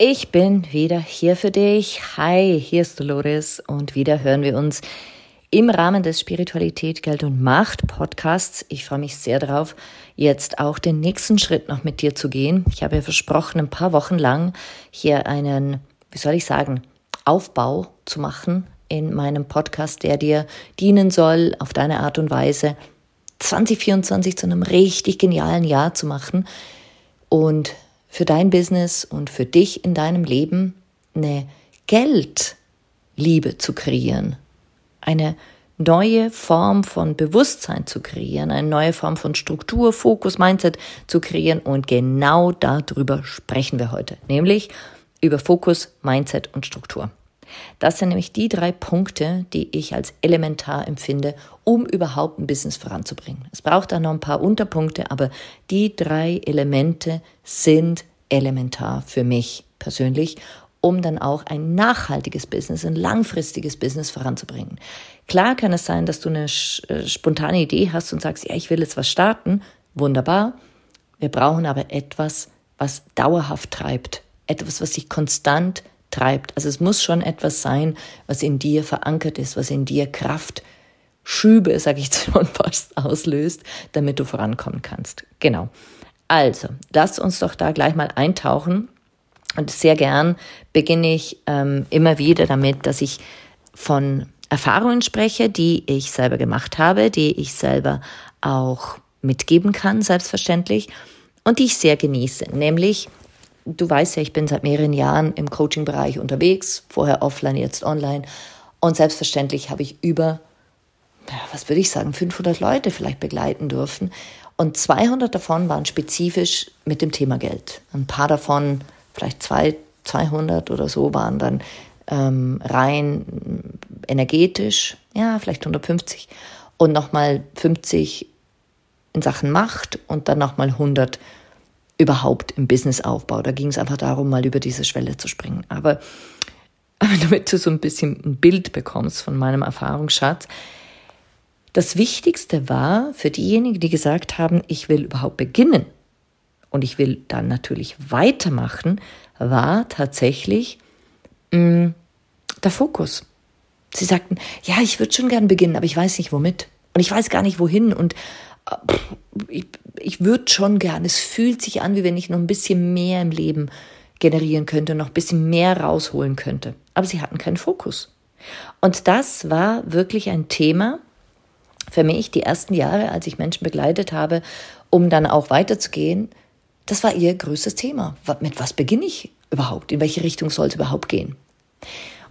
Ich bin wieder hier für dich. Hi, hier ist Dolores und wieder hören wir uns im Rahmen des Spiritualität, Geld und Macht Podcasts. Ich freue mich sehr darauf, jetzt auch den nächsten Schritt noch mit dir zu gehen. Ich habe ja versprochen, ein paar Wochen lang hier einen, wie soll ich sagen, Aufbau zu machen in meinem Podcast, der dir dienen soll, auf deine Art und Weise 2024 zu einem richtig genialen Jahr zu machen. Und für dein Business und für dich in deinem Leben eine Geldliebe zu kreieren, eine neue Form von Bewusstsein zu kreieren, eine neue Form von Struktur, Fokus, Mindset zu kreieren und genau darüber sprechen wir heute, nämlich über Fokus, Mindset und Struktur. Das sind nämlich die drei Punkte, die ich als elementar empfinde, um überhaupt ein Business voranzubringen. Es braucht da noch ein paar Unterpunkte, aber die drei Elemente sind elementar für mich persönlich, um dann auch ein nachhaltiges Business, ein langfristiges Business voranzubringen. Klar kann es sein, dass du eine äh, spontane Idee hast und sagst, ja, ich will jetzt was starten. Wunderbar. Wir brauchen aber etwas, was dauerhaft treibt. Etwas, was sich konstant treibt. Also es muss schon etwas sein, was in dir verankert ist, was in dir Kraft, Schübe, sag ich schon fast, auslöst, damit du vorankommen kannst. Genau. Also, lass uns doch da gleich mal eintauchen. Und sehr gern beginne ich ähm, immer wieder damit, dass ich von Erfahrungen spreche, die ich selber gemacht habe, die ich selber auch mitgeben kann, selbstverständlich, und die ich sehr genieße. Nämlich du weißt ja, ich bin seit mehreren Jahren im Coaching-Bereich unterwegs, vorher offline, jetzt online. Und selbstverständlich habe ich über, was würde ich sagen, 500 Leute vielleicht begleiten dürfen. Und 200 davon waren spezifisch mit dem Thema Geld. Ein paar davon, vielleicht zwei, 200 oder so, waren dann ähm, rein energetisch, ja, vielleicht 150. Und nochmal 50 in Sachen Macht und dann nochmal 100 überhaupt im Businessaufbau. Da ging es einfach darum, mal über diese Schwelle zu springen. Aber, aber damit du so ein bisschen ein Bild bekommst von meinem Erfahrungsschatz, das Wichtigste war für diejenigen, die gesagt haben, ich will überhaupt beginnen und ich will dann natürlich weitermachen, war tatsächlich mh, mm, der Fokus. Sie sagten, ja, ich würde schon gern beginnen, aber ich weiß nicht womit. Und ich weiß gar nicht wohin. Und ich, ich würde schon gern. Es fühlt sich an, wie wenn ich noch ein bisschen mehr im Leben generieren könnte, noch ein bisschen mehr rausholen könnte. Aber sie hatten keinen Fokus. Und das war wirklich ein Thema für mich die ersten Jahre, als ich Menschen begleitet habe, um dann auch weiterzugehen. Das war ihr größtes Thema. Mit was beginne ich überhaupt? In welche Richtung soll es überhaupt gehen?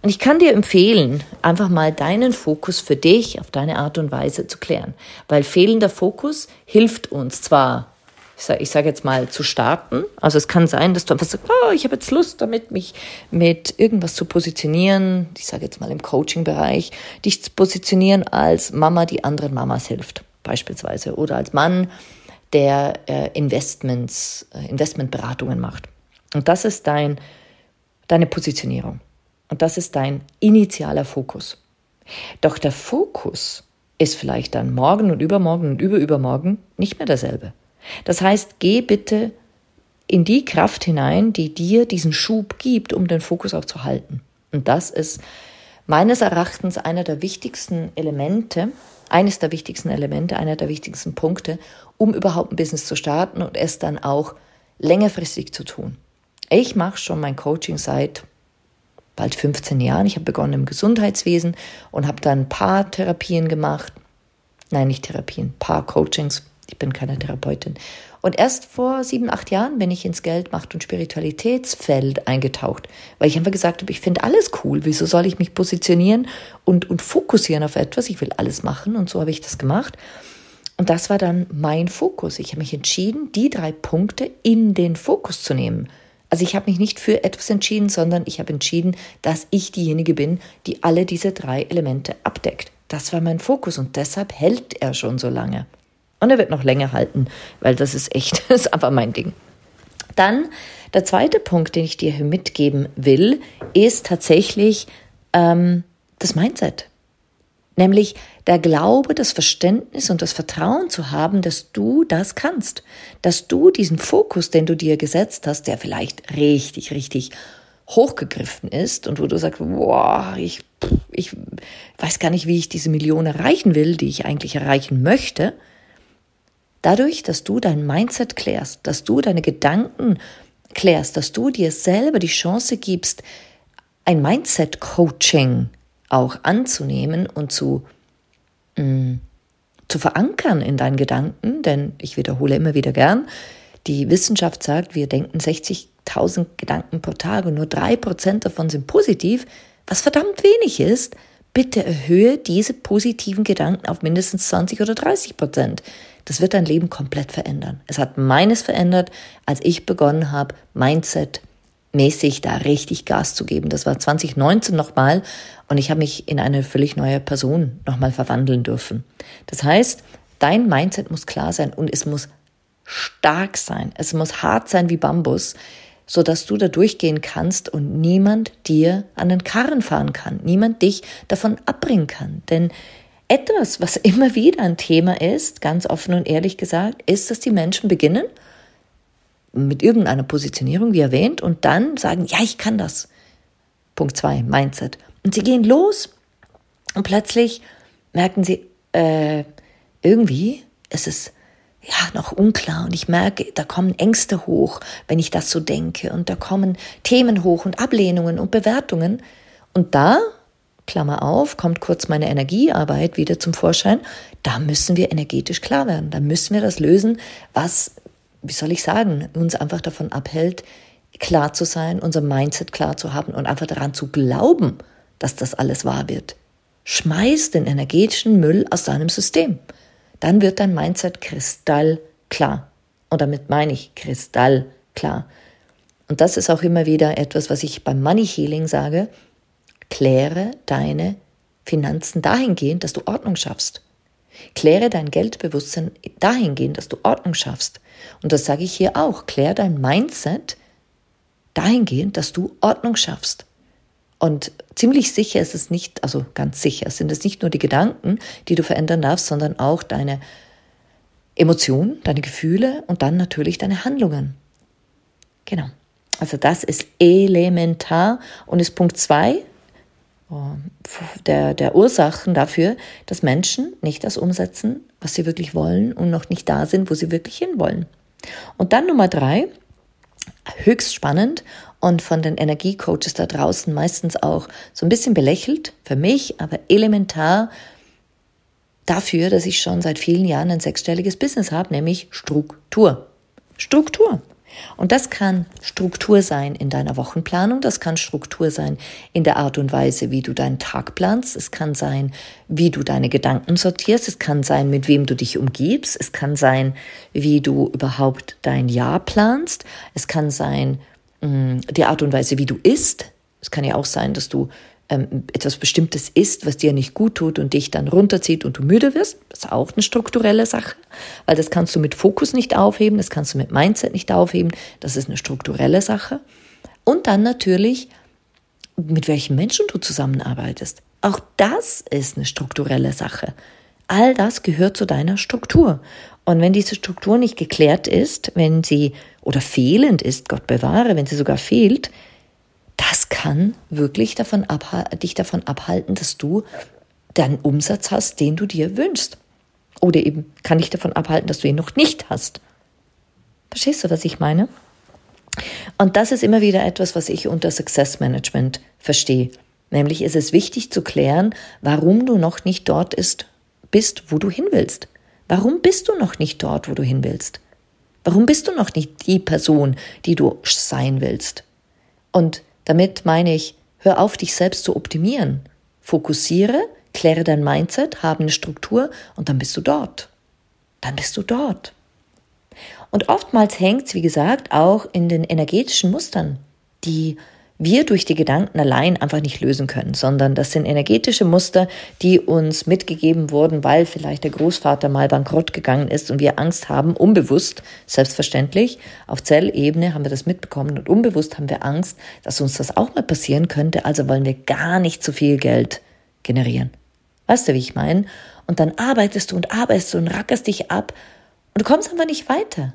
Und ich kann dir empfehlen, einfach mal deinen Fokus für dich auf deine Art und Weise zu klären. Weil fehlender Fokus hilft uns zwar, ich sage sag jetzt mal, zu starten. Also es kann sein, dass du einfach sagst, oh, ich habe jetzt Lust damit, mich mit irgendwas zu positionieren. Ich sage jetzt mal im Coaching-Bereich, dich zu positionieren als Mama, die anderen Mamas hilft, beispielsweise. Oder als Mann, der äh, Investments, äh, Investmentberatungen macht. Und das ist dein, deine Positionierung. Und das ist dein initialer Fokus. Doch der Fokus ist vielleicht dann morgen und übermorgen und überübermorgen nicht mehr derselbe. Das heißt, geh bitte in die Kraft hinein, die dir diesen Schub gibt, um den Fokus auch zu halten. Und das ist meines Erachtens einer der wichtigsten Elemente, eines der wichtigsten Elemente, einer der wichtigsten Punkte, um überhaupt ein Business zu starten und es dann auch längerfristig zu tun. Ich mache schon mein Coaching seit bald 15 Jahren. Ich habe begonnen im Gesundheitswesen und habe dann Paartherapien gemacht. Nein, nicht Therapien, Paar-Coachings. Ich bin keine Therapeutin. Und erst vor sieben, acht Jahren bin ich ins Geld, Macht und Spiritualitätsfeld eingetaucht, weil ich einfach gesagt habe, ich finde alles cool. Wieso soll ich mich positionieren und, und fokussieren auf etwas? Ich will alles machen und so habe ich das gemacht. Und das war dann mein Fokus. Ich habe mich entschieden, die drei Punkte in den Fokus zu nehmen. Also ich habe mich nicht für etwas entschieden, sondern ich habe entschieden, dass ich diejenige bin, die alle diese drei Elemente abdeckt. Das war mein Fokus und deshalb hält er schon so lange. Und er wird noch länger halten, weil das ist echt, das ist einfach mein Ding. Dann der zweite Punkt, den ich dir hier mitgeben will, ist tatsächlich ähm, das Mindset. Nämlich der Glaube, das Verständnis und das Vertrauen zu haben, dass du das kannst. Dass du diesen Fokus, den du dir gesetzt hast, der vielleicht richtig, richtig hochgegriffen ist und wo du sagst, boah, ich, ich weiß gar nicht, wie ich diese Million erreichen will, die ich eigentlich erreichen möchte, Dadurch, dass du dein Mindset klärst, dass du deine Gedanken klärst, dass du dir selber die Chance gibst, ein Mindset-Coaching auch anzunehmen und zu, mh, mm, zu verankern in deinen Gedanken, denn ich wiederhole immer wieder gern, die Wissenschaft sagt, wir denken 60.000 Gedanken pro Tag und nur drei Prozent davon sind positiv, was verdammt wenig ist. Bitte erhöhe diese positiven Gedanken auf mindestens 20 oder 30 Prozent. Das wird dein Leben komplett verändern. Es hat meines verändert, als ich begonnen habe, Mindset mäßig da richtig Gas zu geben. Das war 2019 nochmal und ich habe mich in eine völlig neue Person nochmal verwandeln dürfen. Das heißt, dein Mindset muss klar sein und es muss stark sein. Es muss hart sein wie Bambus, so dass du da durchgehen kannst und niemand dir an den Karren fahren kann, niemand dich davon abbringen kann. Denn etwas, was immer wieder ein Thema ist, ganz offen und ehrlich gesagt, ist, dass die Menschen beginnen mit irgendeiner Positionierung, wie erwähnt, und dann sagen, ja, ich kann das. Punkt zwei, Mindset. Und sie gehen los und plötzlich merken sie, äh, irgendwie ist es ja noch unklar und ich merke, da kommen Ängste hoch, wenn ich das so denke und da kommen Themen hoch und Ablehnungen und Bewertungen und da Klammer auf, kommt kurz meine Energiearbeit wieder zum Vorschein. Da müssen wir energetisch klar werden. Da müssen wir das lösen, was, wie soll ich sagen, uns einfach davon abhält, klar zu sein, unser Mindset klar zu haben und einfach daran zu glauben, dass das alles wahr wird. Schmeiß den energetischen Müll aus deinem System. Dann wird dein Mindset kristallklar. Und damit meine ich kristallklar. Und das ist auch immer wieder etwas, was ich beim Money Healing sage. Kläre deine Finanzen dahingehend, dass du Ordnung schaffst. Kläre dein Geldbewusstsein dahingehend, dass du Ordnung schaffst. Und das sage ich hier auch. Kläre dein Mindset dahingehend, dass du Ordnung schaffst. Und ziemlich sicher ist es nicht, also ganz sicher, sind es nicht nur die Gedanken, die du verändern darfst, sondern auch deine Emotionen, deine Gefühle und dann natürlich deine Handlungen. Genau. Also das ist elementar und ist Punkt zwei der, der Ursachen dafür, dass Menschen nicht das umsetzen, was sie wirklich wollen und noch nicht da sind, wo sie wirklich hinwollen. Und dann Nummer drei, höchst spannend und von den Energiecoaches da draußen meistens auch so ein bisschen belächelt, für mich aber elementar dafür, dass ich schon seit vielen Jahren ein sechsstelliges Business habe, nämlich Struktur. Struktur. Und das kann Struktur sein in deiner Wochenplanung, das kann Struktur sein in der Art und Weise, wie du deinen Tag planst, es kann sein, wie du deine Gedanken sortierst, es kann sein, mit wem du dich umgibst, es kann sein, wie du überhaupt dein Jahr planst, es kann sein, mm, die Art und Weise, wie du isst. Es kann ja auch sein, dass du ähm, etwas Bestimmtes isst, was dir nicht gut tut und dich dann runterzieht und du müde wirst, das ist auch eine strukturelle Sache, weil das kannst du mit Fokus nicht aufheben, das kannst du mit Mindset nicht aufheben, das ist eine strukturelle Sache. Und dann natürlich, mit welchen Menschen du zusammenarbeitest. Auch das ist eine strukturelle Sache. All das gehört zu deiner Struktur. Und wenn diese Struktur nicht geklärt ist, wenn sie oder fehlend ist, Gott bewahre, wenn sie sogar fehlt, das kann wirklich davon dich davon abhalten, dass du deinen Umsatz hast, den du dir wünschst. Oder eben kann dich davon abhalten, dass du ihn noch nicht hast. Verstehst du, was ich meine? Und das ist immer wieder etwas, was ich unter Success Management verstehe. Nämlich ist es wichtig zu klären, warum du noch nicht dort ist, bist, wo du hin willst. Warum bist du noch nicht dort, wo du hin willst? Warum bist du noch nicht die Person, die du sein willst? Und damit meine ich, hör auf, dich selbst zu optimieren. Fokussiere, kläre dein Mindset, habe eine Struktur und dann bist du dort. Dann bist du dort. Und oftmals hängt es, wie gesagt, auch in den energetischen Mustern, die wir durch die Gedanken allein einfach nicht lösen können, sondern das sind energetische Muster, die uns mitgegeben wurden, weil vielleicht der Großvater mal bankrott gegangen ist und wir Angst haben, unbewusst, selbstverständlich, auf Zellebene haben wir das mitbekommen und unbewusst haben wir Angst, dass uns das auch mal passieren könnte, also wollen wir gar nicht so viel Geld generieren. Weißt du, wie ich meine? Und dann arbeitest du und arbeitest du und rackerst dich ab und du kommst einfach nicht weiter.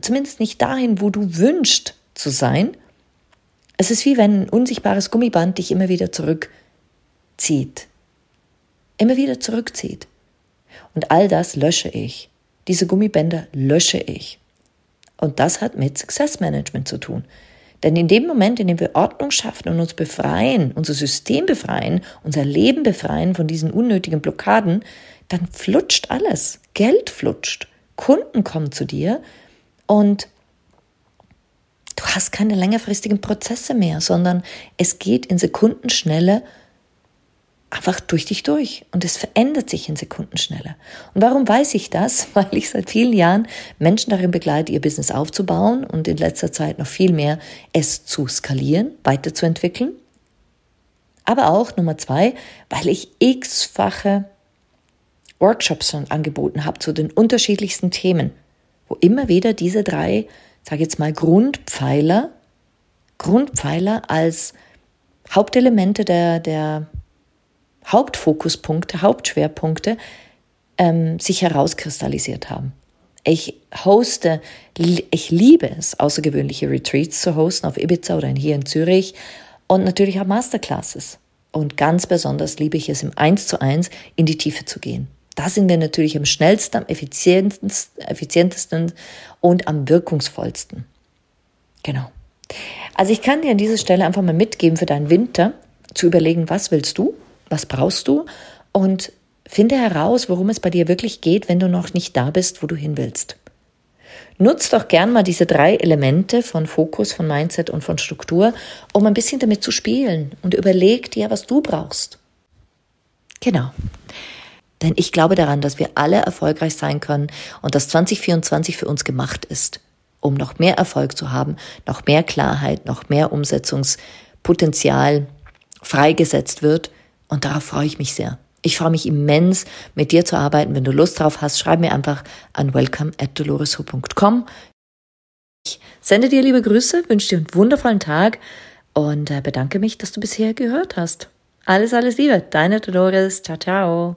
Zumindest nicht dahin, wo du wünschst zu sein es ist wie wenn ein unsichtbares Gummiband dich immer wieder zurückzieht. Immer wieder zurückzieht. Und all das lösche ich. Diese Gummibänder lösche ich. Und das hat mit Success Management zu tun. Denn in dem Moment, in dem wir Ordnung schaffen und uns befreien, unser System befreien, unser Leben befreien von diesen unnötigen Blockaden, dann flutscht alles. Geld flutscht. Kunden kommen zu dir und Du hast keine längerfristigen Prozesse mehr, sondern es geht in Sekundenschnelle einfach durch dich durch und es verändert sich in Sekundenschnelle. Und warum weiß ich das? Weil ich seit vielen Jahren Menschen darin begleite, ihr Business aufzubauen und in letzter Zeit noch viel mehr es zu skalieren, weiterzuentwickeln. Aber auch Nummer zwei, weil ich x-fache Workshops angeboten habe zu den unterschiedlichsten Themen, wo immer wieder diese drei sage jetzt mal, Grundpfeiler, Grundpfeiler als Hauptelemente der, der Hauptfokuspunkte, Hauptschwerpunkte ähm, sich herauskristallisiert haben. Ich hoste, ich liebe es, außergewöhnliche Retreats zu hosten auf Ibiza oder hier in Zürich und natürlich auch Masterclasses. Und ganz besonders liebe ich es im Eins zu eins in die Tiefe zu gehen. Da sind wir natürlich am schnellsten, am effizientesten und am wirkungsvollsten. Genau. Also ich kann dir an dieser Stelle einfach mal mitgeben für deinen Winter, zu überlegen, was willst du, was brauchst du und finde heraus, worum es bei dir wirklich geht, wenn du noch nicht da bist, wo du hin willst. Nutz doch gern mal diese drei Elemente von Fokus, von Mindset und von Struktur, um ein bisschen damit zu spielen und überleg dir, was du brauchst. Genau. Denn ich glaube daran, dass wir alle erfolgreich sein können und dass 2024 für uns gemacht ist, um noch mehr Erfolg zu haben, noch mehr Klarheit, noch mehr Umsetzungspotenzial freigesetzt wird. Und darauf freue ich mich sehr. Ich freue mich immens, mit dir zu arbeiten. Wenn du Lust drauf hast, schreib mir einfach an welcome at doloresho.com. Ich sende dir liebe Grüße, wünsche dir einen wundervollen Tag und äh, bedanke mich, dass du bisher gehört hast. Alles, alles Liebe. Deine Dolores. Ciao, ciao.